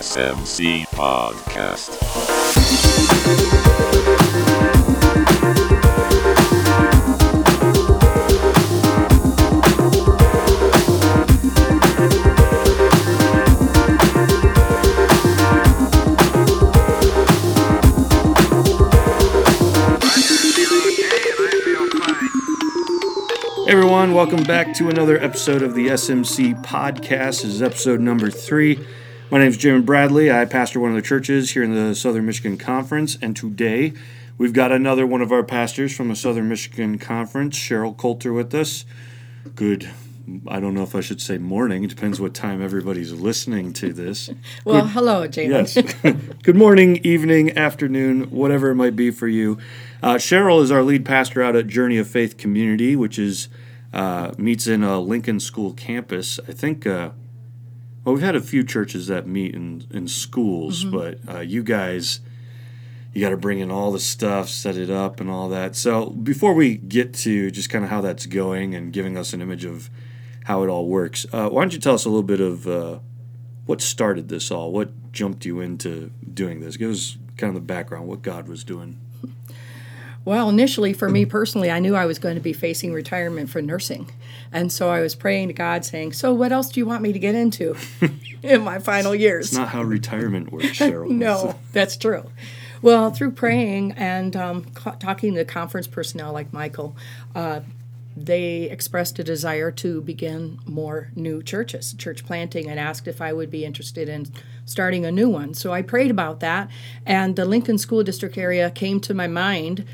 SMC Podcast. Everyone, welcome back to another episode of the SMC podcast. This is episode number three. My name is Jim Bradley. I pastor one of the churches here in the Southern Michigan Conference, and today we've got another one of our pastors from the Southern Michigan Conference, Sheryl Colter, with us. Good. I don't know if I should say morning. It depends what time everybody's listening to this. Well, hello, James. Yes. Good morning, evening, afternoon, whatever it might be for you. Uh, Sheryl is our lead pastor out at Journey of Faith Community, which is uh, meets in a Lincoln School campus. I think. Uh, well, we've had a few churches that meet in in schools, but uh, you guys, you got to bring in all the stuff, set it up, and all that. So before we get to just kind of how that's going and giving us an image of how it all works, uh, why don't you tell us a little bit of uh, what started this all? What jumped you into doing this? Give us kind of the background, what God was doing. Well, initially, for me personally, I knew I was going to be facing retirement for nursing. And so I was praying to God, saying, So, what else do you want me to get into in my final years? It's not how retirement works, Sheryl. no, that's true. Well, through praying and um, talking to conference personnel like Michael, uh, they expressed a desire to begin more new churches, church planting, and asked if I would be interested in starting a new one. So I prayed about that, and the Lincoln School District area came to my mind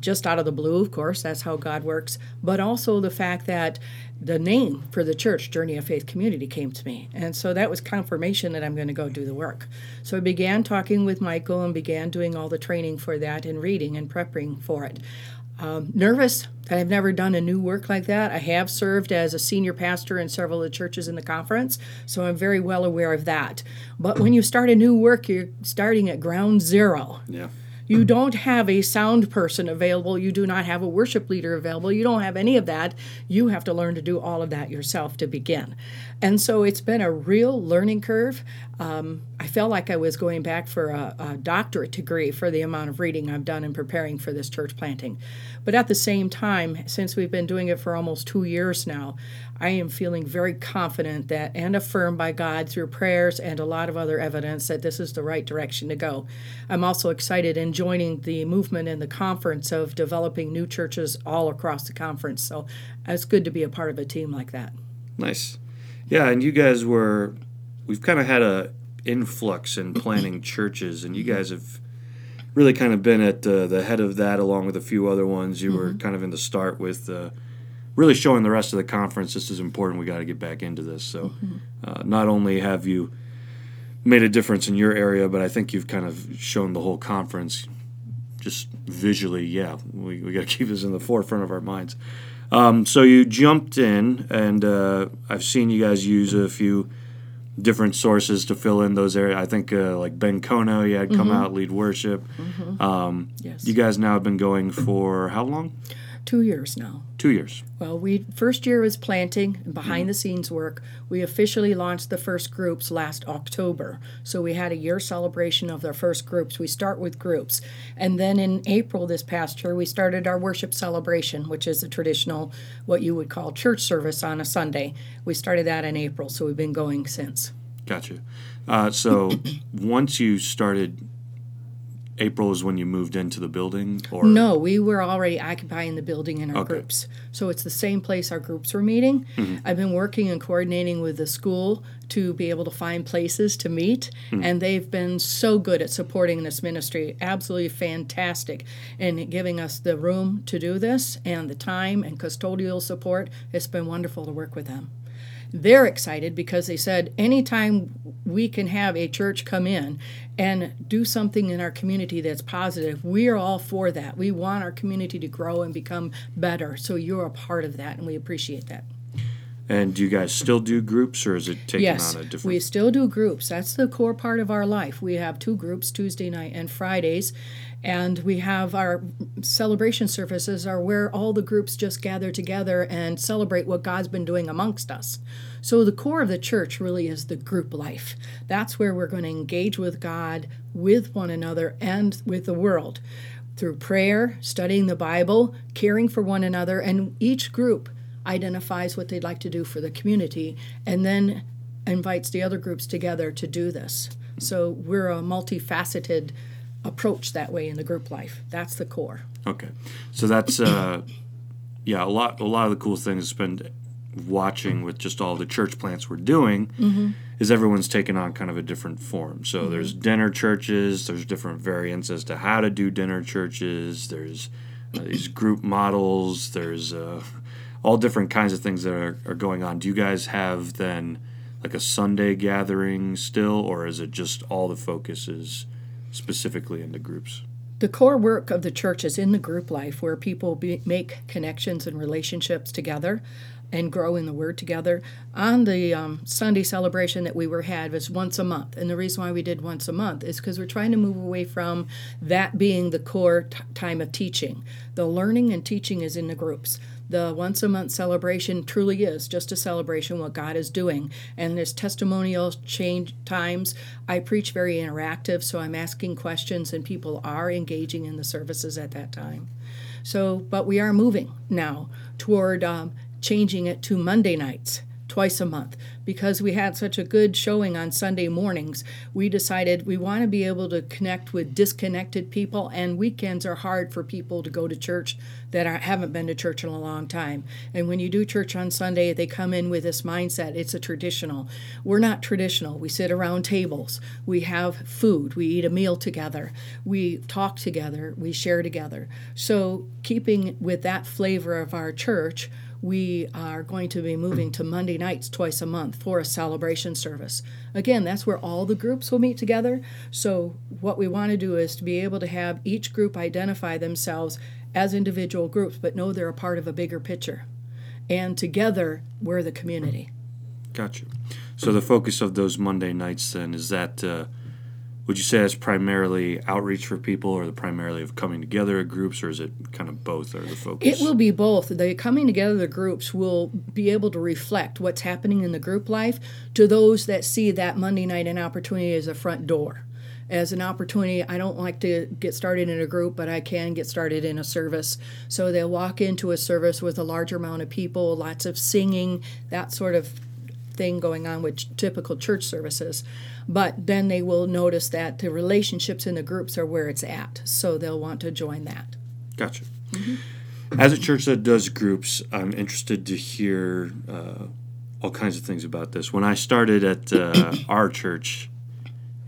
just out of the blue, of course, that's how God works, but also the fact that the name for the church, Journey of Faith Community, came to me. And so that was confirmation that I'm going to go do the work. So I began talking with Michael and began doing all the training for that and reading and prepping for it. Um, nervous that I've never done a new work like that. I have served as a senior pastor in several of the churches in the conference, so I'm very well aware of that. But when you start a new work, you're starting at ground zero. Yeah. You don't have a sound person available. You do not have a worship leader available. You don't have any of that. You have to learn to do all of that yourself to begin. And so it's been a real learning curve. Um, I felt like I was going back for a, a doctorate degree for the amount of reading I've done in preparing for this church planting. But at the same time, since we've been doing it for almost two years now, I am feeling very confident that and affirmed by God through prayers and a lot of other evidence that this is the right direction to go. I'm also excited in joining the movement and the conference of developing new churches all across the conference. So it's good to be a part of a team like that. Nice. Yeah, and you guys were we've kind of had a influx in planning churches and you guys have really kind of been at uh, the head of that along with a few other ones. You were kind of in the start with uh, really showing the rest of the conference this is important. We got to get back into this. So uh, not only have you made a difference in your area, but I think you've kind of shown the whole conference just visually. Yeah, we, we got to keep this in the forefront of our minds. Um, so you jumped in, and uh, I've seen you guys use a few different sources to fill in those areas. I think uh, like Ben Kono, you had come out lead worship. Um, Yes. You guys now have been going for how long? Two years now. Two years. Well, we first year was planting and behind the scenes work. We officially launched the first groups last October. So we had a year celebration of our first groups. We start with groups. And then in April this past year, we started our worship celebration, which is a traditional what you would call church service on a Sunday. We started that in April, so we've been going since. Gotcha. Uh, so once you started, April is when you moved into the building, or No, we were already occupying the building in our Okay. groups. So it's the same place our groups were meeting. Mm-hmm. I've been working and coordinating with the school to be able to find places to meet, mm-hmm. and they've been so good at supporting this ministry. Absolutely fantastic in giving us the room to do this and the time and custodial support. It's been wonderful to work with them they're excited because they said anytime we can have a church come in and do something in our community that's positive, we are all for that. We want our community to grow and become better. So you're a part of that, and we appreciate that. And do you guys still do groups, or is it taking yes, on a different? we still do groups. That's the core part of our life. We have two groups, Tuesday night and Fridays, and we have our celebration services are where all the groups just gather together and celebrate what God's been doing amongst us. So the core of the church really is the group life. That's where we're going to engage with God, with one another, and with the world through prayer, studying the Bible, caring for one another, and each group identifies what they'd like to do for the community and then invites the other groups together to do this. So we're a multifaceted approach that way in the group life. That's the core. Okay, so that's uh, yeah, a lot. A lot of the cool things has been watching with just all the church plants we're doing Mm-hmm. is everyone's taken on kind of a different form. So there's dinner churches. There's different variants as to how to do dinner churches. There's uh, these group models. There's uh, all different kinds of things that are, are going on. Do you guys have then like a Sunday gathering still, or is it just all the focus is specifically into groups? The core work of the church is in the group life where people be, make connections and relationships together and grow in the Word together. On the um, Sunday celebration that we were had was once a month, and the reason why we did once a month is because we're trying to move away from that being the core t- time of teaching. The learning and teaching is in the groups. The once a month celebration truly is just a celebration what God is doing. And there's testimonial change times. I preach very interactive, so I'm asking questions and people are engaging in the services at that time. So, but we are moving now toward um, changing it to Monday nights twice a month because we had such a good showing on Sunday mornings. We decided we want to be able to connect with disconnected people, and weekends are hard for people to go to church that are, haven't been to church in a long time. And when you do church on Sunday, they come in with this mindset it's a traditional. We're not traditional. We sit around tables, we have food, we eat a meal together, we talk together, we share together. So, keeping with that flavor of our church, we are going to be moving to Monday nights twice a month for a celebration service. Again, that's where all the groups will meet together. So, what we want to do is to be able to have each group identify themselves as individual groups, but know they're a part of a bigger picture. And together, we're the community. Gotcha. So the focus of those Monday nights then is that uh, would you say it's primarily outreach for people, or the primarily of coming together groups, or is it kind of both? Or the focus? It will be both. The coming together the groups will be able to reflect what's happening in the group life to those that see that Monday night an opportunity as a front door. As an opportunity, I don't like to get started in a group, but I can get started in a service. So they'll walk into a service with a larger amount of people, lots of singing, that sort of thing going on with typical church services. But then they will notice that the relationships in the groups are where it's at. So they'll want to join that. Gotcha. As a church that does groups, I'm interested to hear uh, all kinds of things about this. When I started at uh, our church,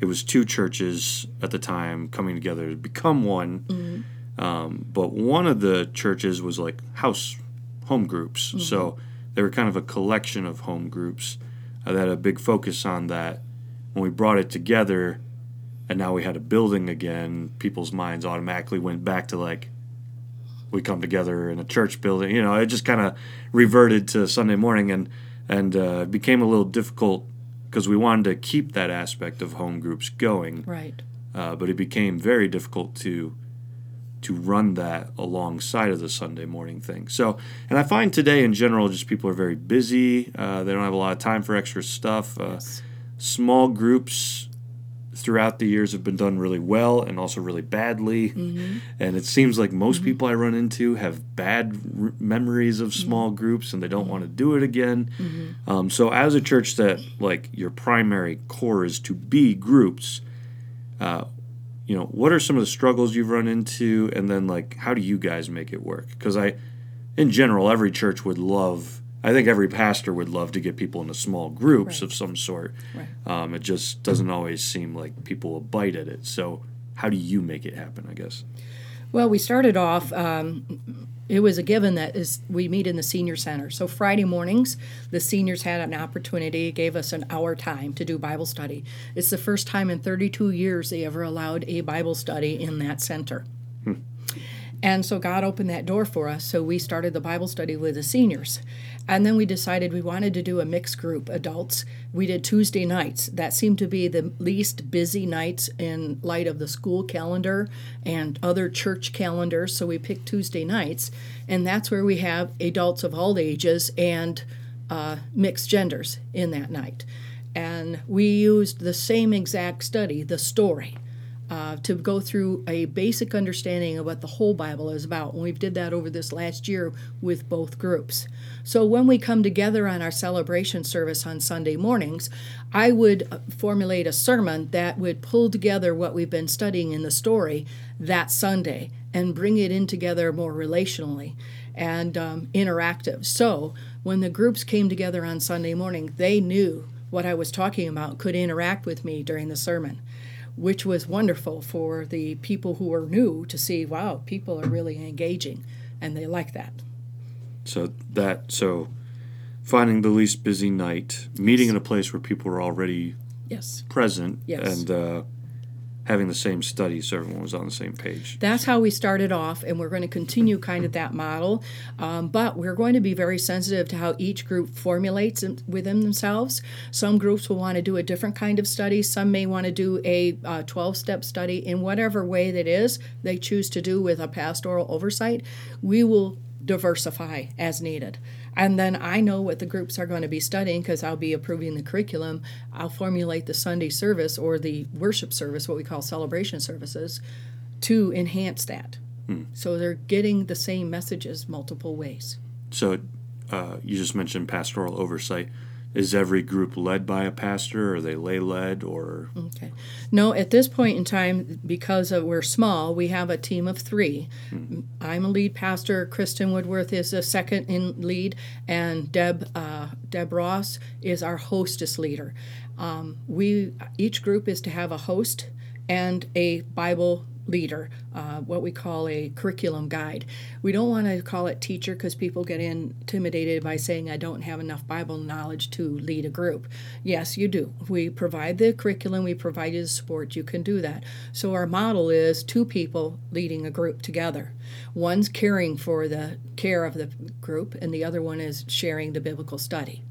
it was two churches at the time coming together to become one. Um, but one of the churches was like house home groups. So they were kind of a collection of home groups uh, that had a big focus on that. When we brought it together, and now we had a building again, people's minds automatically went back to like, we come together in a church building. You know, it just kind of reverted to Sunday morning, and and uh, it became a little difficult because we wanted to keep that aspect of home groups going, Right. uh, but it became very difficult to to run that alongside of the Sunday morning thing. So, and I find today in general, just people are very busy. Uh, they don't have a lot of time for extra stuff. Uh, Small groups throughout the years have been done really well and also really badly. And it seems like most people I run into have bad r- memories of small groups and they don't want to do it again. Um, so, as a church that like your primary core is to be groups, uh, you know, what are some of the struggles you've run into, and then like how do you guys make it work? Because I, in general, every church would love. I think every pastor would love to get people into small groups Right. of some sort. Right. Um, it just doesn't always seem like people will bite at it. So, how do you make it happen? I guess. Well, we started off. Um, it was a given that is we meet in the senior center. So Friday mornings, the seniors had an opportunity, gave us an hour time to do Bible study. It's the first time in 32 years they ever allowed a Bible study in that center. And so God opened that door for us. So we started the Bible study with the seniors. And then we decided we wanted to do a mixed group, adults. We did Tuesday nights. That seemed to be the least busy nights in light of the school calendar and other church calendars. So we picked Tuesday nights. And that's where we have adults of all ages and uh, mixed genders in that night. And we used the same exact study, the story uh, to go through a basic understanding of what the whole Bible is about. And we've did that over this last year with both groups. So when we come together on our celebration service on Sunday mornings, I would uh, formulate a sermon that would pull together what we've been studying in the story that Sunday and bring it in together more relationally and um, interactive. So when the groups came together on Sunday morning, they knew what I was talking about, could interact with me during the sermon which was wonderful for the people who are new to see wow people are really engaging and they like that. So that so finding the least busy night, meeting in a place where people are already yes. present, Yes. and uh, having the same study, so everyone was on the same page. that's how we started off and we're going to continue kind of that model. Um, but we're going to be very sensitive to how each group formulates within themselves. Some groups will want to do a different kind of study. Some may want to do a 12-step study. In whatever way that is they choose to do with a pastoral oversight we will diversify as needed and then I know what the groups are going to be studying because I'll be approving the curriculum. I'll formulate the Sunday service or the worship service, what we call celebration services, to enhance that. So they're getting the same messages multiple ways. So uh, you just mentioned pastoral oversight. Is every group led by a pastor? Or are they lay led? Or Okay. No, at this point in time, because of, we're small, we have a team of three. I'm a lead pastor. Kristen Woodworth is a second in lead, and Deb uh, Deb Ross is our hostess leader. Um, we each group is to have a host and a Bible leader, uh, what we call a curriculum guide. We don't want to call it teacher because people get intimidated by saying, I don't have enough Bible knowledge to lead a group. Yes, you do. We provide the curriculum, we provide you the support, you can do that. So our model is two people leading a group together. One's caring for the care of the group, and the other one is sharing the biblical study.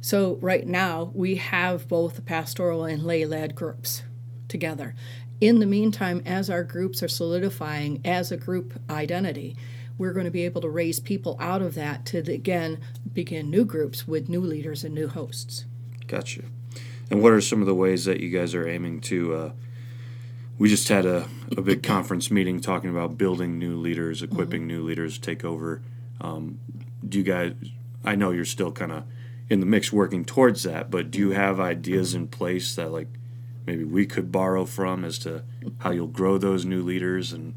So right now we have both pastoral and lay led groups together. In the meantime, as our groups are solidifying as a group identity, we're going to be able to raise people out of that to again begin new groups with new leaders and new hosts. gotcha. And what are some of the ways that you guys are aiming to? Uh, we just had a, a big conference meeting talking about building new leaders, equipping new leaders to take over. Um, do you guys? I know you're still kind of in the mix working towards that, but do you have ideas in place that like maybe we could borrow from as to how you'll grow those new leaders and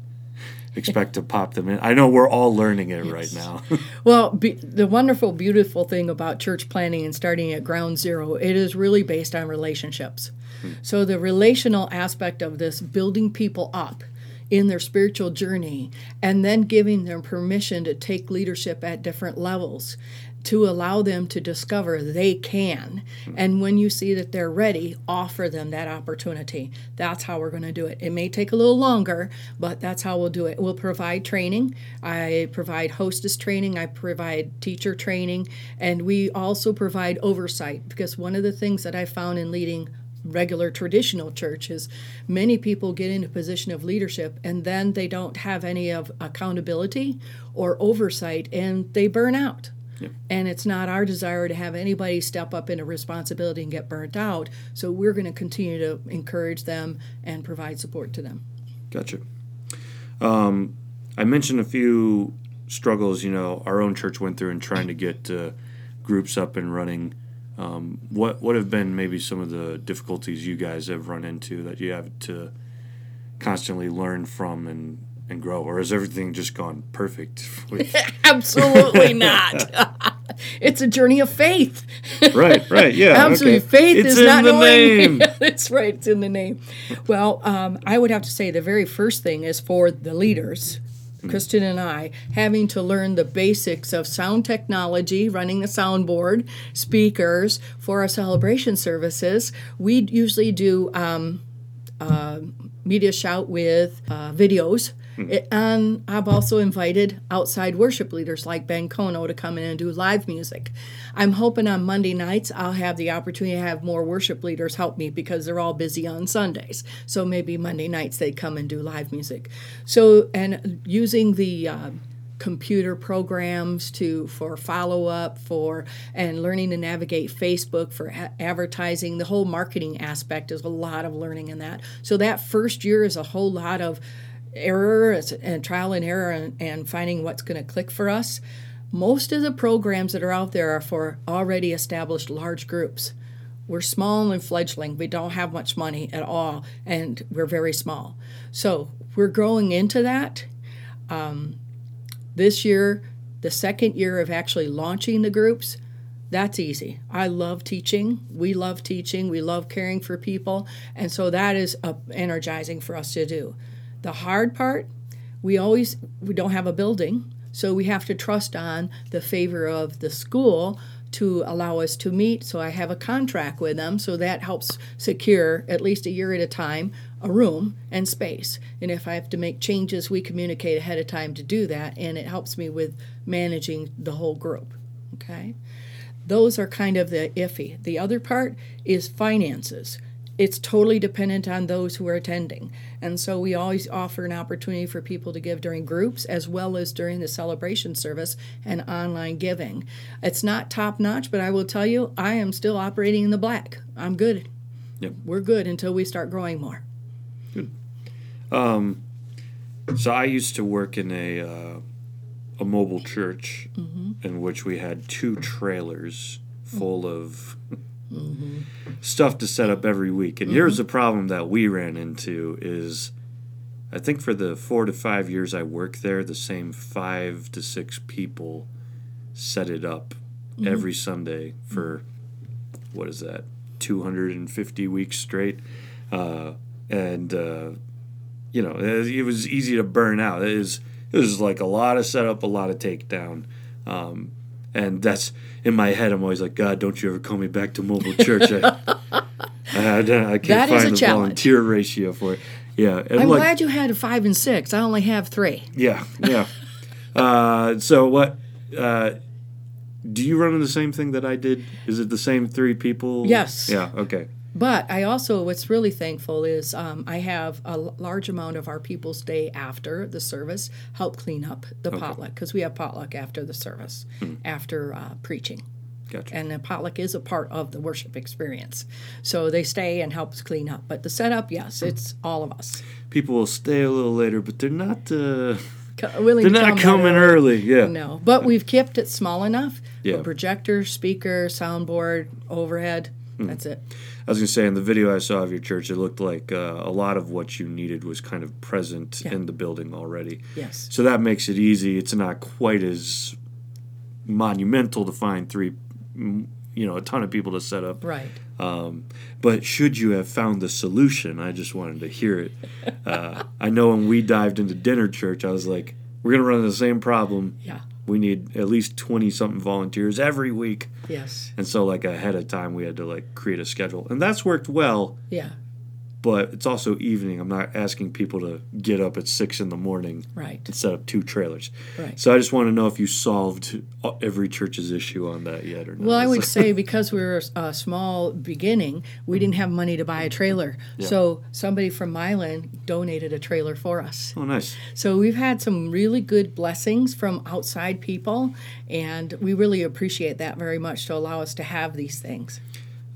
expect to pop them in? I know we're all learning it right now. Well, be, the wonderful, beautiful thing about church planning and starting at ground zero, it is really based on relationships. Hmm. So the relational aspect of this, building people up in their spiritual journey, and then giving them permission to take leadership at different levels to allow them to discover they can. And when you see that they're ready, offer them that opportunity. That's how we're going to do it. It may take a little longer, but that's how we'll do it. We'll provide training. I provide hostess training, I provide teacher training, and we also provide oversight because one of the things that I found in leading regular traditional churches, many people get into a position of leadership and then they don't have any of accountability or oversight and they burn out. And it's not our desire to have anybody step up into responsibility and get burnt out. So we're going to continue to encourage them and provide support to them. Gotcha. Um, I mentioned a few struggles, you know, our own church went through in trying to get uh, groups up and running. Um, what what have been maybe some of the difficulties you guys have run into that you have to constantly learn from and, and grow, or has everything just gone perfect? With, Absolutely not. it's a journey of faith. right, right, yeah, Absolutely. okay. Faith It's is in not the knowing. name. That's right. It's in the name. Well, um, I would have to say the very first thing is for the leaders, Kristen and I, having to learn the basics of sound technology, running the soundboard, speakers for our celebration services. We usually do um, uh, MediaShout with uh, videos It, and I've also invited outside worship leaders like Ben Kono to come in and do live music. I'm hoping on Monday nights I'll have the opportunity to have more worship leaders help me because they're all busy on Sundays. So maybe Monday nights they come and do live music. So and using the uh, computer programs to for follow up for and learning to navigate Facebook for a- advertising the whole marketing aspect is a lot of learning in that so that first year is a whole lot of error and trial and error and, and finding what's going to click for us most of the programs that are out there are for already established large groups we're small and fledgling we don't have much money at all and we're very small so we're growing into that this year, the second year of actually launching the groups, that's easy. I love teaching. We love teaching. We love caring for people. And so that is uh, energizing for us to do. The hard part, we always we don't have a building, so we have to trust on the favor of the school to allow us to meet. So I have a contract with them, so that helps secure at least a year at a time a room and space. And if I have to make changes, we communicate ahead of time to do that, and it helps me with managing the whole group. Okay? Those are kind of the iffy. The other part is finances. It's totally dependent on those who are attending. And so we always offer an opportunity for people to give during groups as well as during the celebration service and online giving. It's not top notch, but I will tell you, I am still operating in the black. I'm good. Yep. We're good until we start growing more. Good. Um, So I used to work in a uh, a mobile church Mm-hmm. in which we had two trailers full of Mm-hmm. stuff to set up every week. And here's the problem that we ran into is I think for the 4 to 5 years I worked there, the same 5 to 6 people set it up Mm-hmm. every Sunday for what is that? 250 weeks straight. Uh, and uh, you know, it, was easy to burn out. It is it was like a lot of setup, a lot of takedown. Um, and that's in my head. I'm always like, God, don't you ever call me back to mobile church? I, I, I can't That is find the challenge. volunteer ratio for it. Yeah, and I'm like, glad you had a five and six. I only have three. yeah, yeah. uh, so what? Uh, do you run into the same thing that I did? Is it the same three people? Yes. Yeah. Okay. But I also, what's really thankful is um, I have a large amount of our people stay after the service, help clean up the potluck, because we have potluck after the service, after uh, preaching. Gotcha. And the potluck is a part of the worship experience. So they stay and help us clean up. But the setup, yes, it's all of us. People will stay a little later, but they're not. Uh, willing they're to not coming early. Yeah. No, but we've kept it small enough. Yeah. A projector, speaker, soundboard, overhead. Hmm. That's it. I was gonna say in the video I saw of your church, it looked like uh, a lot of what you needed was kind of present Yeah. in the building already. Yes. So that makes it easy. It's not quite as monumental to find three, you know, a ton of people to set up. Right. Um, but should you have found the solution, I just wanted to hear it. Uh, I know when we dived into dinner church, I was like, we're gonna run into the same problem. Yeah. We need at least twenty something volunteers every week. Yes. And so, like ahead of time, we had to like create a schedule, and that's worked well. Yeah. But it's also evening. I'm not asking people to get up at six in the morning Right. and set up two trailers. Right. So I just want to know if you solved uh, every church's issue on that yet or not. Well, I would say because we were a small beginning, we mm-hmm. didn't have money to buy a trailer. So somebody from Milan donated a trailer for us. oh, nice. So we've had some really good blessings from outside people, and we really appreciate that very much to allow us to have these things.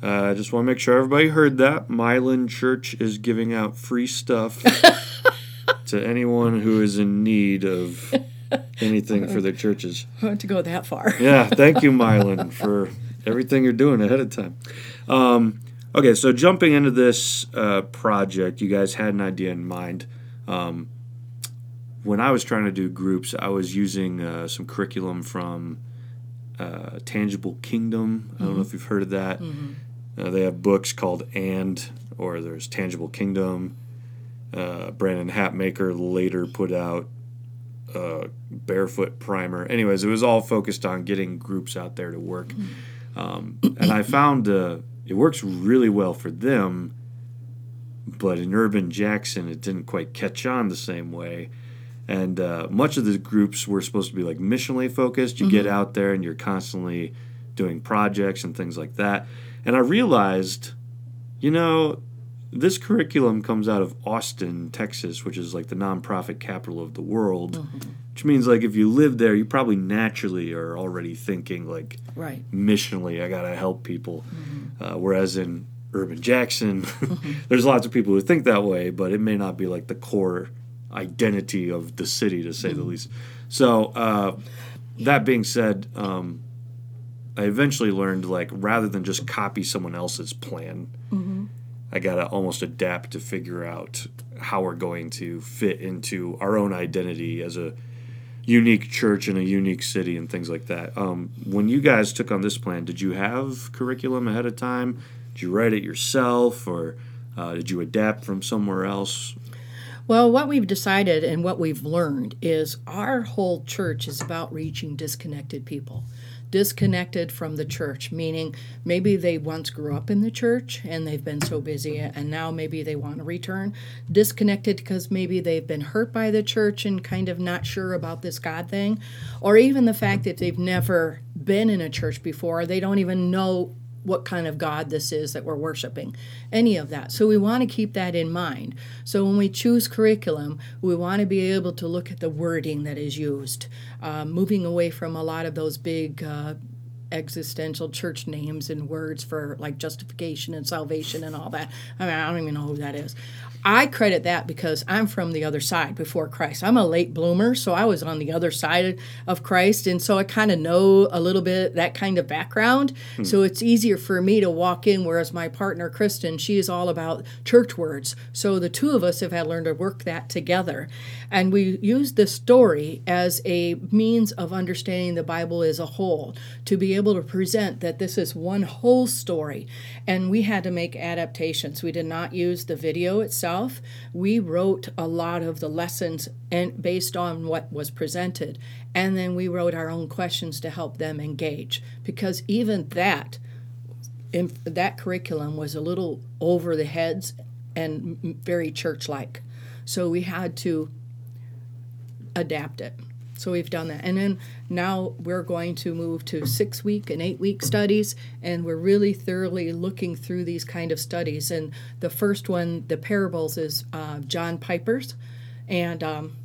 Uh, I just want to make sure everybody heard that. Milan Church is giving out free stuff to anyone who is in need of anything for their churches. to go that far. Yeah, thank you, Milan, for everything you're doing ahead of time. Um, okay, so jumping into this uh, project, you guys had an idea in mind. Um, when I was trying to do groups, I was using uh, some curriculum from uh, Tangible Kingdom. I don't know if you've heard of that. Uh, they have books called And, or there's Tangible Kingdom. Uh, Brandon Hatmaker later put out uh, Barefoot Primer. Anyways, it was all focused on getting groups out there to work. Um, and I found uh, it works really well for them, but in Urban Jackson, it didn't quite catch on the same way. And uh, much of the groups were supposed to be like missionally focused. You get out there and you're constantly doing projects and things like that. And I realized, you know, this curriculum comes out of Austin, Texas, which is like the nonprofit capital of the world. Which means like if you live there, you probably naturally are already thinking like Right. missionally. I gotta help people. Uh, whereas in urban Jackson, there's lots of people who think that way, but it may not be like the core identity of the city, to say the least. So uh, that being said, um, I eventually learned like rather than just copy someone else's plan, I gotta almost adapt to figure out how we're going to fit into our own identity as a unique church in a unique city and things like that. Um, when you guys took on this plan, did you have curriculum ahead of time? Did you write it yourself, or uh, did you adapt from somewhere else? Well, what we've decided and what we've learned is our whole church is about reaching disconnected people. Disconnected from the church, meaning maybe they once grew up in the church and they've been so busy and now maybe they want to return. Disconnected because maybe they've been hurt by the church and kind of not sure about this God thing. Or even the fact that they've never been in a church before, they don't even know what kind of God this is that we're worshiping, any of that. So we want to keep that in mind. So when we choose curriculum, we want to be able to look at the wording that is used, uh, moving away from a lot of those big. Uh, existential church names and words for like justification and salvation and all that. I mean, I don't even know who that is. I credit that because I'm from the other side before Christ. I'm a late bloomer, so I was on the other side of Christ. And so I kind of know a little bit that kind of background. Hmm. So it's easier for me to walk in, whereas my partner, Kristen, she is all about church words. So the two of us have had learned to work that together. And we use the story as a means of understanding the Bible as a whole, to be able to present that this is one whole story. And we had to make adaptations. We did not use the video itself. We wrote a lot of the lessons and based on what was presented. And then we wrote our own questions to help them engage. Because even that that curriculum was a little over the heads and very church like. So we had to adapt it. So we've done that. And then now we're going to move to six week and eight week studies, and we're really thoroughly looking through these kind of studies. And the first one, the parables, is uh, John Piper's and um,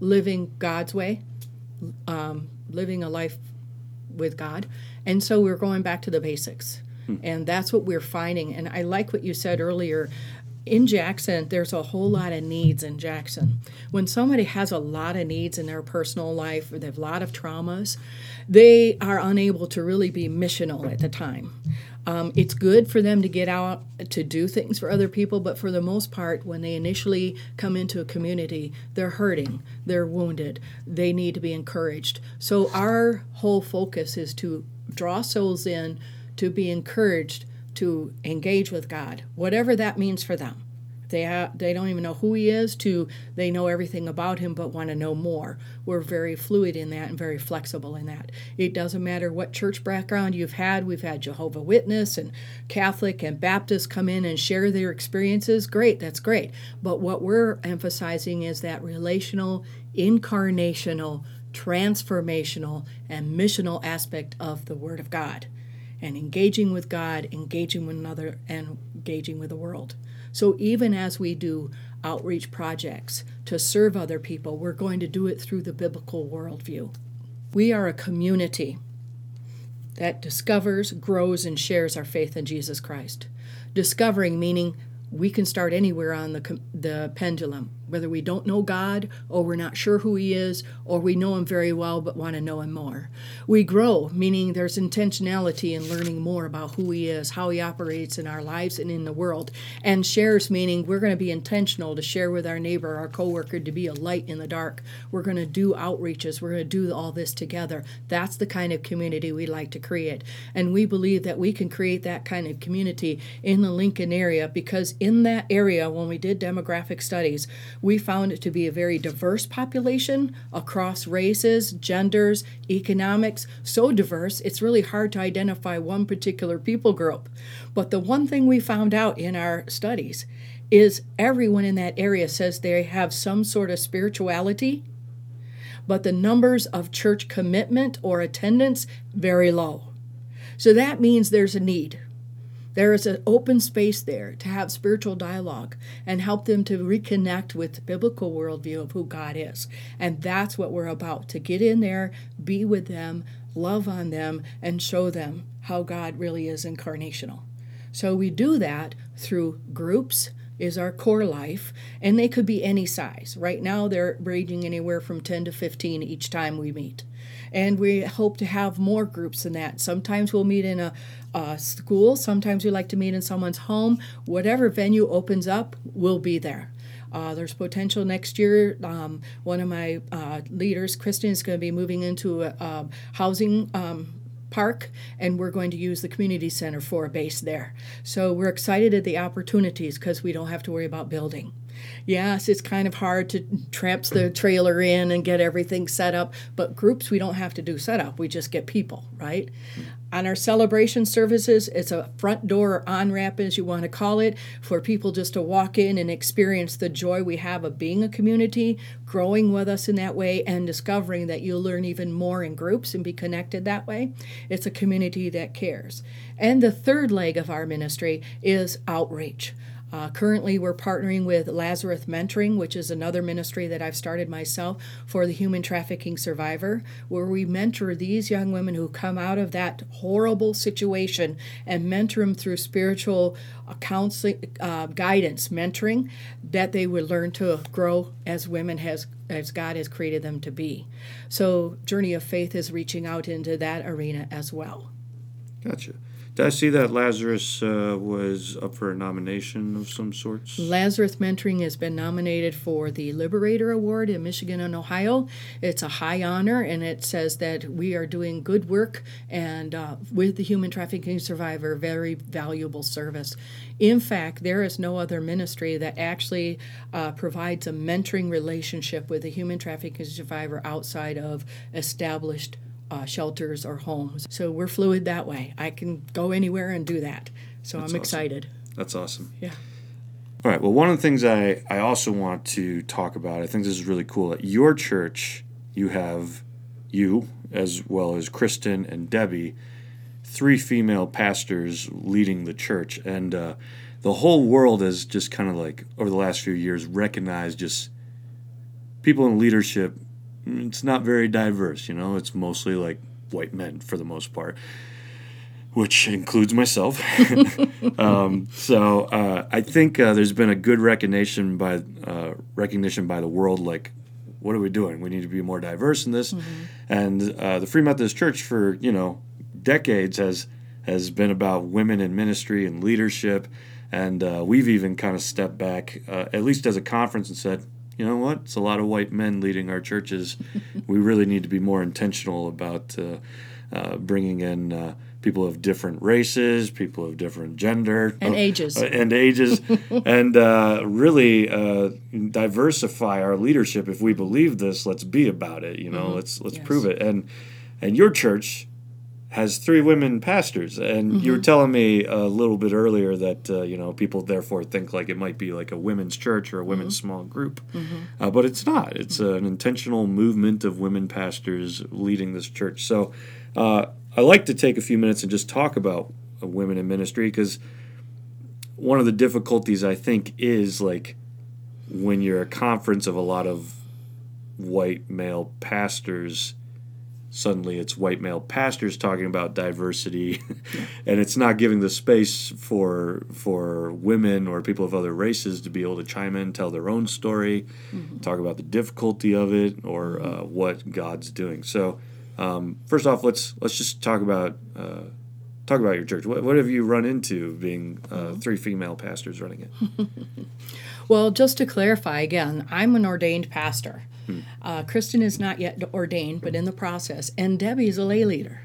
Living God's Way, um, living a life with God. And so we're going back to the basics. And that's what we're finding. And I like what you said earlier. In Jackson, there's a whole lot of needs in Jackson. When somebody has a lot of needs in their personal life or they have a lot of traumas, they are unable to really be missional at the time. Um, it's good for them to get out to do things for other people, but for the most part, when they initially come into a community, they're hurting, they're wounded, they need to be encouraged. So, our whole focus is to draw souls in, to be encouraged to engage with God, whatever that means for them. They ha- they don't even know who he is. To they know everything about him, but want to know more. We're very fluid in that and very flexible in that. It doesn't matter what church background you've had. We've had Jehovah Witness and Catholic and Baptist come in and share their experiences. Great, that's great. But what we're emphasizing is that relational, incarnational, transformational, and missional aspect of the Word of God and engaging with God, engaging with another, and engaging with the world. So even as we do outreach projects to serve other people, we're going to do it through the biblical worldview. We are a community that discovers, grows, and shares our faith in Jesus Christ. Discovering meaning we can start anywhere on the, the pendulum, whether we don't know God or we're not sure who He is or we know Him very well but want to know Him more. We grow, meaning there's intentionality in learning more about who He is, how He operates in our lives and in the world. And shares, meaning we're going to be intentional to share with our neighbor, our coworker, to be a light in the dark. We're going to do outreaches. We're going to do all this together. That's the kind of community we like to create. And we believe that we can create that kind of community in the Lincoln area because in that area, when we did demographic studies, we found it to be a very diverse population across races, genders, economics, so diverse it's really hard to identify one particular people group. But the one thing we found out in our studies is everyone in that area says they have some sort of spirituality, but the numbers of church commitment or attendance very low. So that means there's a need. There is an open space there to have spiritual dialogue and help them to reconnect with the biblical worldview of who God is. And that's what we're about to get in there, be with them, love on them, and show them how God really is incarnational. So we do that through groups is our core life and they could be any size. Right now they're ranging anywhere from 10 to 15 each time we meet. And we hope to have more groups than that. Sometimes we'll meet in a, a school, sometimes we like to meet in someone's home. Whatever venue opens up, we'll be there. Uh, there's potential next year. Um, one of my uh, leaders, Kristen, is going to be moving into a, a housing um, park and we're going to use the community center for a base there. So we're excited at the opportunities because we don't have to worry about building. Yes, it's kind of hard to tramp the trailer in and get everything set up, but groups we don't have to do setup. We just get people, right? On our celebration services, it's a front door or on ramp, as you want to call it, for people just to walk in and experience the joy we have of being a community, growing with us in that way, and discovering that you'll learn even more in groups and be connected that way. It's a community that cares. And the third leg of our ministry is outreach. Uh, currently, we're partnering with Lazarus Mentoring, which is another ministry that I've started myself for the human trafficking survivor, where we mentor these young women who come out of that horrible situation and mentor them through spiritual uh, counseling, uh, guidance, mentoring, that they would learn to grow as women has as God has created them to be. So, Journey of Faith is reaching out into that arena as well. Gotcha. Did I see that Lazarus uh, was up for a nomination of some sorts? Lazarus Mentoring has been nominated for the Liberator Award in Michigan and Ohio. It's a high honor, and it says that we are doing good work and uh, with the human trafficking survivor, very valuable service. In fact, there is no other ministry that actually uh, provides a mentoring relationship with a human trafficking survivor outside of established uh, shelters or homes. So we're fluid that way. I can go anywhere and do that. So That's I'm awesome. excited. That's awesome. Yeah. All right. Well, one of the things I, I also want to talk about, I think this is really cool. At your church, you have you, as well as Kristen and Debbie, three female pastors leading the church. And uh, the whole world has just kind of like, over the last few years, recognized just people in leadership. It's not very diverse, you know, it's mostly like white men for the most part which includes myself. um, so uh, I think uh, there's been a good recognition by uh, recognition by the world, like what are we doing? We need to be more diverse in this. And uh, the Free Methodist Church for you know decades has has been about women in ministry and leadership, and uh, we've even kind of stepped back, uh, at least as a conference, and said. You know what? It's a lot of white men leading our churches. we really need to be more intentional about bringing in people of different races, people of different gender And uh, ages. uh, and ages, and uh, really uh, diversify our leadership. If we believe this, let's be about it. You know, let's let's Yes. prove it. And and your church has three women pastors, and you were telling me a little bit earlier that uh, you know people therefore think like it might be like a women's church or a women's small group, uh, but it's not. It's an intentional movement of women pastors leading this church. So. Uh, I like to take a few minutes and just talk about uh, women in ministry because one of the difficulties I think is like when you're a conference of a lot of white male pastors, suddenly it's white male pastors talking about diversity, and it's not giving the space for for women or people of other races to be able to chime in, tell their own story, talk about the difficulty of it or uh, what God's doing. So, um, first off, let's let's just talk about. Uh, Talk about your church. What, what have you run into being uh, three female pastors running it? Well, just to clarify again, I'm an ordained pastor. Uh, Kristen is not yet ordained, but in the process, and Debbie is a lay leader.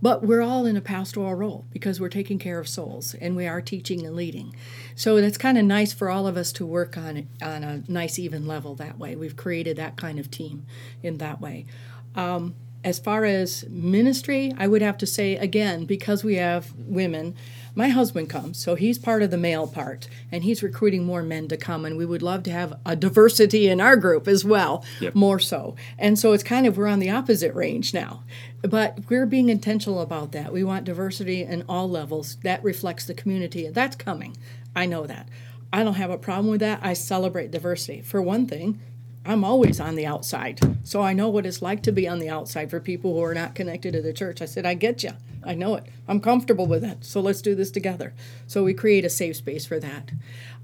But we're all in a pastoral role because we're taking care of souls and we are teaching and leading. So that's kind of nice for all of us to work on on a nice even level that way. We've created that kind of team in that way. Um, as far as ministry, I would have to say again, because we have women, my husband comes, so he's part of the male part, and he's recruiting more men to come, and we would love to have a diversity in our group as well, Yep. more so. And so it's kind of we're on the opposite range now. But we're being intentional about that. We want diversity in all levels. That reflects the community, and that's coming. I know that. I don't have a problem with that. I celebrate diversity. For one thing, I'm always on the outside. So I know what it's like to be on the outside for people who are not connected to the church. I said, I get you. I know it. I'm comfortable with it. So let's do this together. So we create a safe space for that.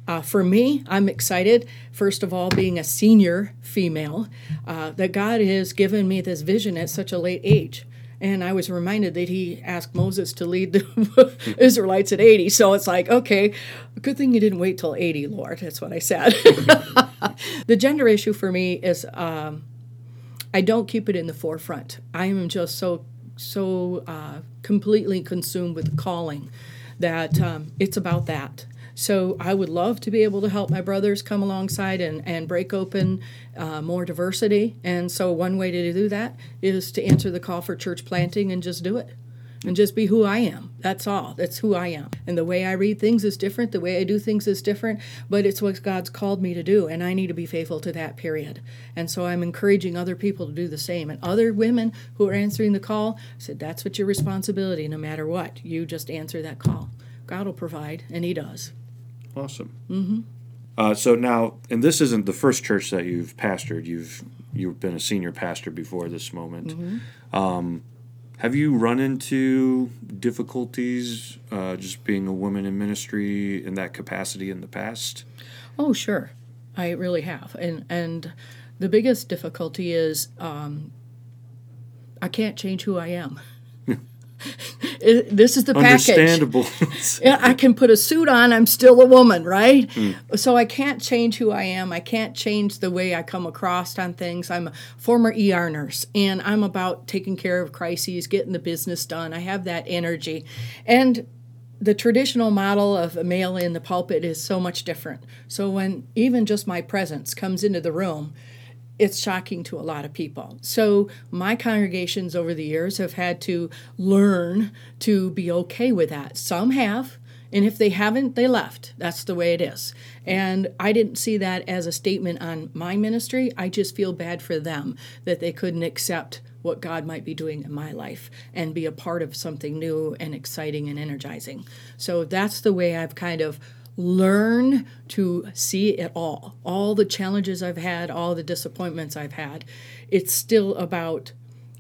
Uh, for me, I'm excited, first of all, being a senior female, uh, that God has given me this vision at such a late age. And I was reminded that he asked Moses to lead the Israelites at 80. So it's like, okay, good thing you didn't wait till 80, Lord. That's what I said. the gender issue for me is um, I don't keep it in the forefront. I am just so so uh, completely consumed with the calling that um, it's about that. So I would love to be able to help my brothers come alongside and, and break open uh, more diversity. And so one way to do that is to answer the call for church planting and just do it and just be who I am. That's all. That's who I am. And the way I read things is different. The way I do things is different, but it's what God's called me to do, and I need to be faithful to that period. And so I'm encouraging other people to do the same. And other women who are answering the call said, That's what your responsibility, no matter what. You just answer that call. God will provide, and He does. Awesome. Mm-hmm. Uh, so now, and this isn't the first church that you've pastored. You've you've been a senior pastor before this moment. Um, have you run into difficulties uh, just being a woman in ministry in that capacity in the past? Oh, sure. I really have. And and the biggest difficulty is um, I can't change who I am. It- this is the package. Understandable. Yeah, I can put a suit on, I'm still a woman, right? So I can't change who I am. I can't change the way I come across on things. I'm a former ER nurse and I'm about taking care of crises, getting the business done. I have that energy. And the traditional model of a male in the pulpit is so much different. So when even just my presence comes into the room, it's shocking to a lot of people. So my congregations over the years have had to learn to be okay with that. Some have, and if they haven't, they left. That's the way it is. And I didn't see that as a statement on my ministry. I just feel bad for them that they couldn't accept what God might be doing in my life and be a part of something new and exciting and energizing. So that's the way I've kind of learn to see it all. All the challenges i've had all the disappointments i've had. It's still about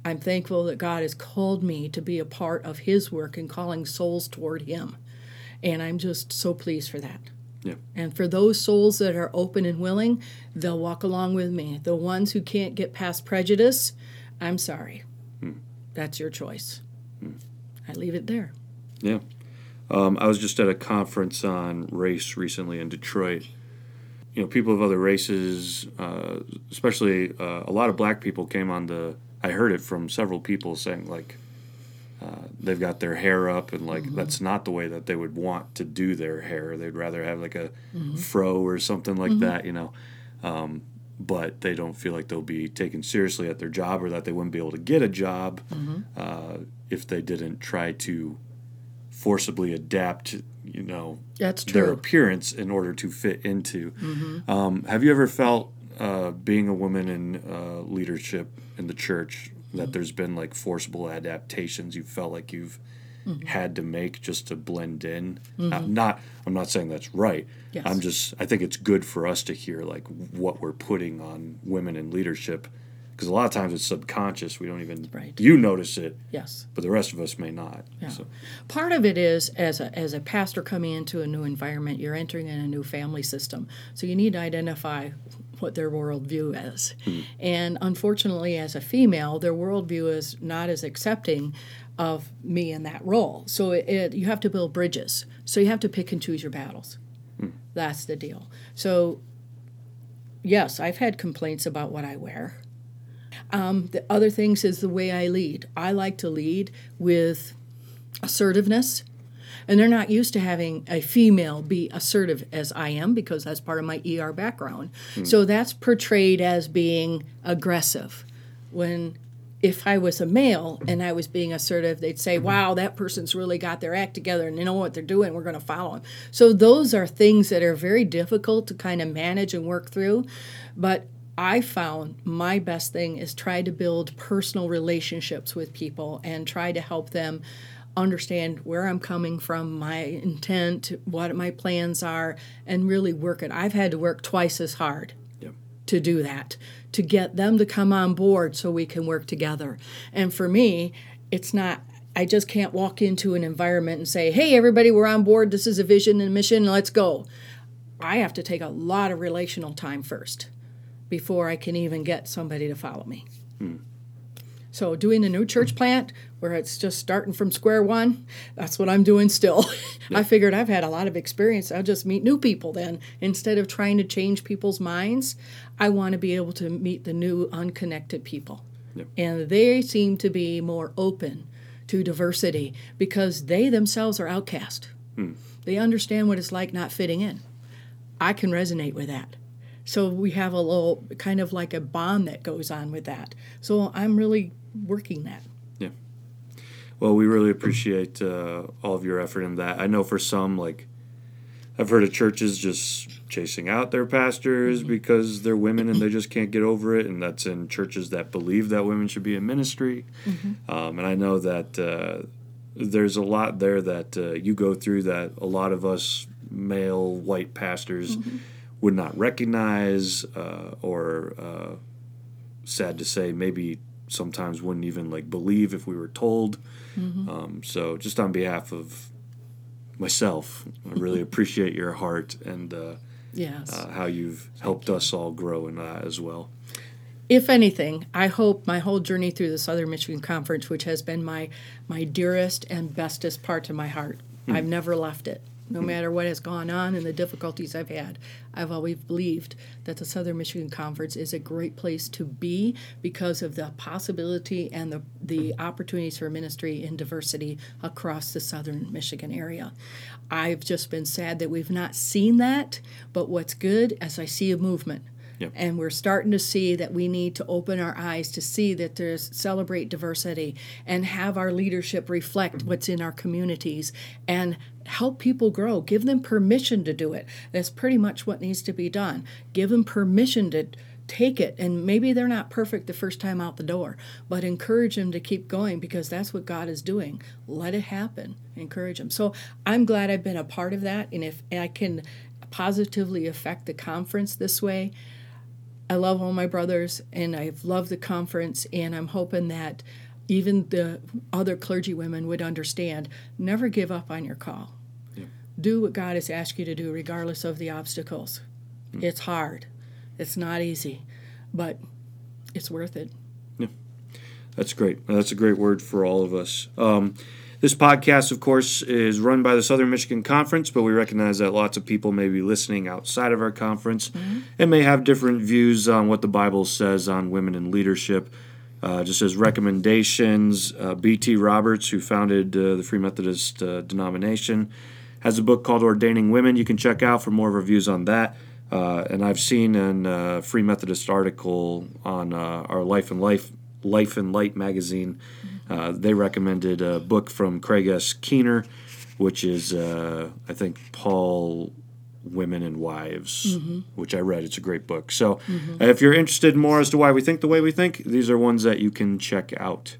i'm thankful that god has called me to be a part of his work and calling souls toward him. And i'm just so pleased for that. Yeah. and for those souls that are open and willing they'll walk along with me. The ones who can't get past prejudice i'm sorry. Hmm. That's your choice. Hmm. I leave it there. Yeah. Um, I was just at a conference on race recently in Detroit. You know, people of other races, uh, especially uh, a lot of black people, came on the. I heard it from several people saying like uh, they've got their hair up and like that's not the way that they would want to do their hair. They'd rather have like a fro or something like that, you know. Um, but they don't feel like they'll be taken seriously at their job or that they wouldn't be able to get a job uh, if they didn't try to forcibly adapt, you know, their appearance in order to fit into. Um, have you ever felt uh, being a woman in uh, leadership in the church that there's been like forcible adaptations you felt like you've had to make just to blend in? Uh, not, I'm not saying that's right. Yes. I'm just, I think it's good for us to hear like what we're putting on women in leadership. Because a lot of times it's subconscious. We don't even, Right. you notice it, yes but the rest of us may not. Yeah. So, Part of it is as a as a pastor coming into a new environment, you're entering in a new family system. So you need to identify what their worldview is. Hmm. And unfortunately, as a female, their worldview is not as accepting of me in that role. So it, it, you have to build bridges. So you have to pick and choose your battles. Hmm. That's the deal. So yes, I've had complaints about what I wear. Um, the other things is the way I lead. I like to lead with assertiveness. And they're not used to having a female be assertive as I am because that's part of my ER background. So that's portrayed as being aggressive. When if I was a male and I was being assertive, they'd say, wow, that person's really got their act together and they know what they're doing. We're going to follow them. So those are things that are very difficult to kind of manage and work through. But I found my best thing is try to build personal relationships with people and try to help them understand where I'm coming from, my intent, what my plans are, and really work it. I've had to work twice as hard Yep. to do that, to get them to come on board so we can work together. And for me, it's not, I just can't walk into an environment and say, hey, everybody, we're on board. This is a vision and mission, let's go. I have to take a lot of relational time first before I can even get somebody to follow me. Hmm. So, doing a new church plant where it's just starting from square one, that's what I'm doing still. I figured I've had a lot of experience. I'll just meet new people then. Instead of trying to change people's minds, I want to be able to meet the new unconnected people. And they seem to be more open to diversity because they themselves are outcast. Hmm. They understand what it's like not fitting in. I can resonate with that. So we have a little kind of like a bond that goes on with that. So I'm really working that. Yeah. Well, we really appreciate uh, all of your effort in that. I know for some, like, I've heard of churches just chasing out their pastors because they're women and they just can't get over it, and that's in churches that believe that women should be in ministry. Um, and I know that uh, there's a lot there that uh, you go through that a lot of us male white pastors would not recognize, uh, or uh, sad to say, maybe sometimes wouldn't even like believe if we were told. Um, so just on behalf of myself, I really appreciate your heart and uh, Yes. uh, how you've helped us all grow in that as well. if anything, I hope my whole journey through the Southern Michigan Conference, which has been my my dearest and bestest part of my heart, I've never left it. No matter what has gone on and the difficulties I've had, I've always believed that the Southern Michigan Conference is a great place to be because of the possibility and the, the opportunities for ministry and diversity across the Southern Michigan area. I've just been sad that we've not seen that, but what's good is I see a movement. Yep. And we're starting to see that we need to open our eyes to see that there's celebrate diversity and have our leadership reflect what's in our communities and help people grow. Give them permission to do it. That's pretty much what needs to be done. Give them permission to take it and maybe they're not perfect the first time out the door but encourage them to keep going because that's what god is doing let it happen encourage them so i'm glad i've been a part of that and if i can positively affect the conference this way I love all my brothers and I've loved the conference and I'm hoping that even the other clergy women would understand never give up on your call. Do what God has asked you to do regardless of the obstacles. It's hard. It's not easy, but it's worth it. Yeah, that's great. That's a great word for all of us. Um, this podcast, of course, is run by the Southern Michigan Conference, but we recognize that lots of people may be listening outside of our conference and may have different views on what the Bible says on women in leadership. Uh, just as recommendations, uh, B.T. Roberts, who founded uh, the Free Methodist uh, denomination, has a book called Ordaining Women. You can check out for more reviews on that. Uh, and I've seen a uh, Free Methodist article on uh, our Life and Life Life and Light magazine. Uh, they recommended a book from Craig S. Keener, which is uh, I think Paul Women and Wives, which I read. It's a great book. So uh, if you're interested more as to why we think the way we think, these are ones that you can check out.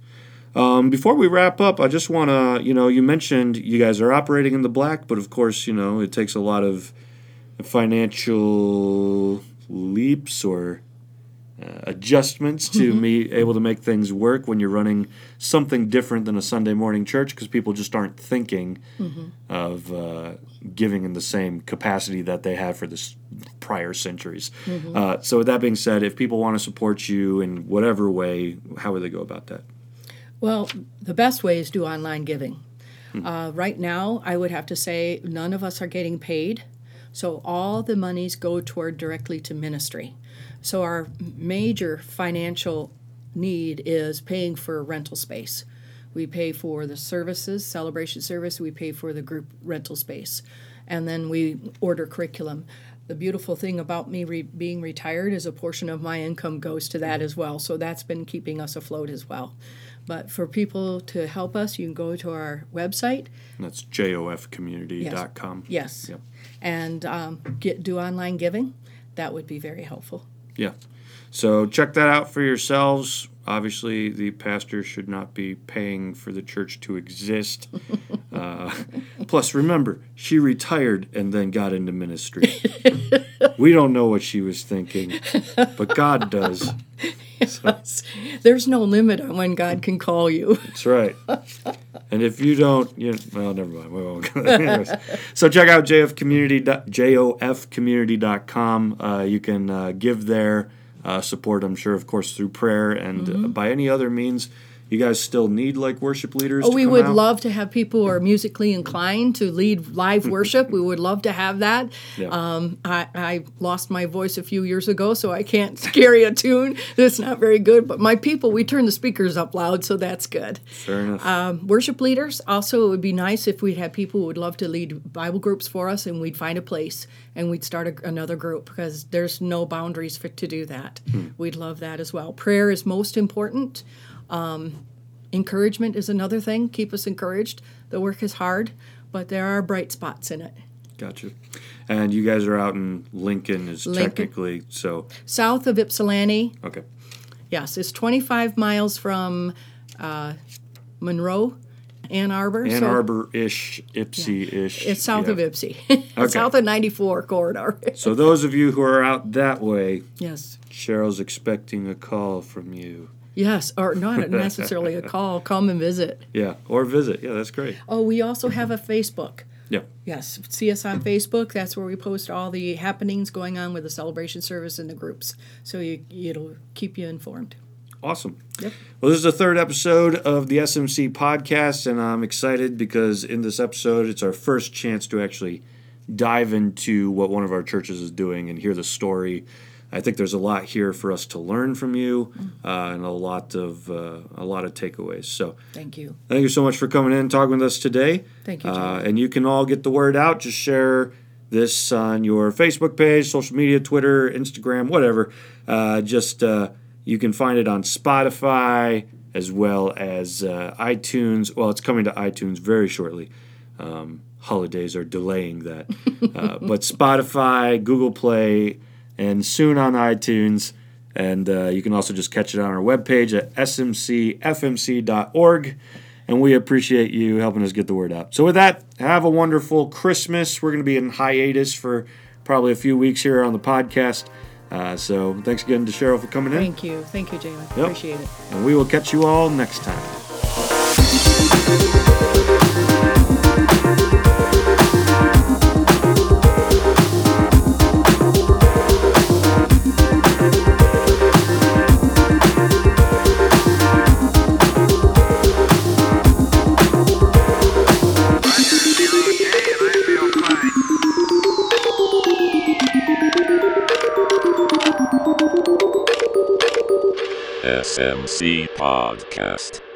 Um, before we wrap up, I just want to, you know, you mentioned you guys are operating in the black, but of course, you know, it takes a lot of financial leaps or uh, adjustments to be able to make things work when you're running something different than a Sunday morning church because people just aren't thinking of uh, giving in the same capacity that they have for this prior centuries. Uh, so, with that being said, if people want to support you in whatever way, how would they go about that? Well, the best way is do online giving. Uh, right now, I would have to say none of us are getting paid, so all the monies go toward directly to ministry. So our major financial need is paying for rental space. We pay for the services, celebration service, we pay for the group rental space, and then we order curriculum. The beautiful thing about me re- being retired is a portion of my income goes to that as well, so that's been keeping us afloat as well. But for people to help us, you can go to our website. And that's jofcommunity.com. Yes. Yep. And um, get do online giving. That would be very helpful. Yeah. So check that out for yourselves. Obviously, the pastor should not be paying for the church to exist. Uh, plus, remember, she retired and then got into ministry. we don't know what she was thinking, but God does. There's no limit on when God can call you. That's right. And if you don't, you well, never mind. We won't go there. So check out jfcommunity, jofcommunity.com. Uh, you can uh, give there, uh, support, I'm sure, of course, through prayer and uh, by any other means. You guys still need like worship leaders. Oh, we would out? love to have people who are musically inclined to lead live worship. we would love to have that. Yeah. Um, I, I lost my voice a few years ago, so I can't carry a tune that's not very good. But my people, we turn the speakers up loud, so that's good. Fair enough. Um, worship leaders, also, it would be nice if we'd have people who would love to lead Bible groups for us and we'd find a place and we'd start a, another group because there's no boundaries for to do that. We'd love that as well. Prayer is most important. Um, encouragement is another thing. Keep us encouraged. The work is hard, but there are bright spots in it. Gotcha. And you guys are out in Lincoln, is Lincoln. technically so. South of Ypsilanti, Okay. yes, it's 25 miles from uh, Monroe, Ann Arbor. Ann so- Arbor ish, Ypsi ish. It's south yeah. of Ypsi. it's south of 94 corridor. So those of you who are out that way, yes. Sheryl's expecting a call from you. Yes, or not necessarily a call. Come and visit. Yeah, or visit. Yeah, that's great. Oh, we also have a Facebook. Yeah. Yes, see us on Facebook. That's where we post all the happenings going on with the celebration service and the groups. So you, it'll keep you informed. Awesome. Yep. Well, this is the third episode of the SMC podcast, and I'm excited because in this episode, it's our first chance to actually dive into what one of our churches is doing and hear the story. I think there's a lot here for us to learn from you, uh, and a lot of uh, a lot of takeaways. So, Thank you. thank you so much for coming in and talking with us today. Thank you, Uh, and you can all get the word out. Just share this on your Facebook page, social media, Twitter, Instagram, whatever. Uh, just uh, you can find it on Spotify as well as uh, iTunes. Well, it's coming to iTunes very shortly. Um, holidays are delaying that, uh, but Spotify, Google Play, and soon on iTunes. And uh, you can also just catch it on our webpage at smcfmc.org. And we appreciate you helping us get the word out. So, with that, have a wonderful Christmas. We're going to be in hiatus for probably a few weeks here on the podcast. Uh, so, thanks again to Sheryl for coming in. Thank you. Thank you, Jalen. Appreciate it. And we will catch you all next time. SMC Podcast.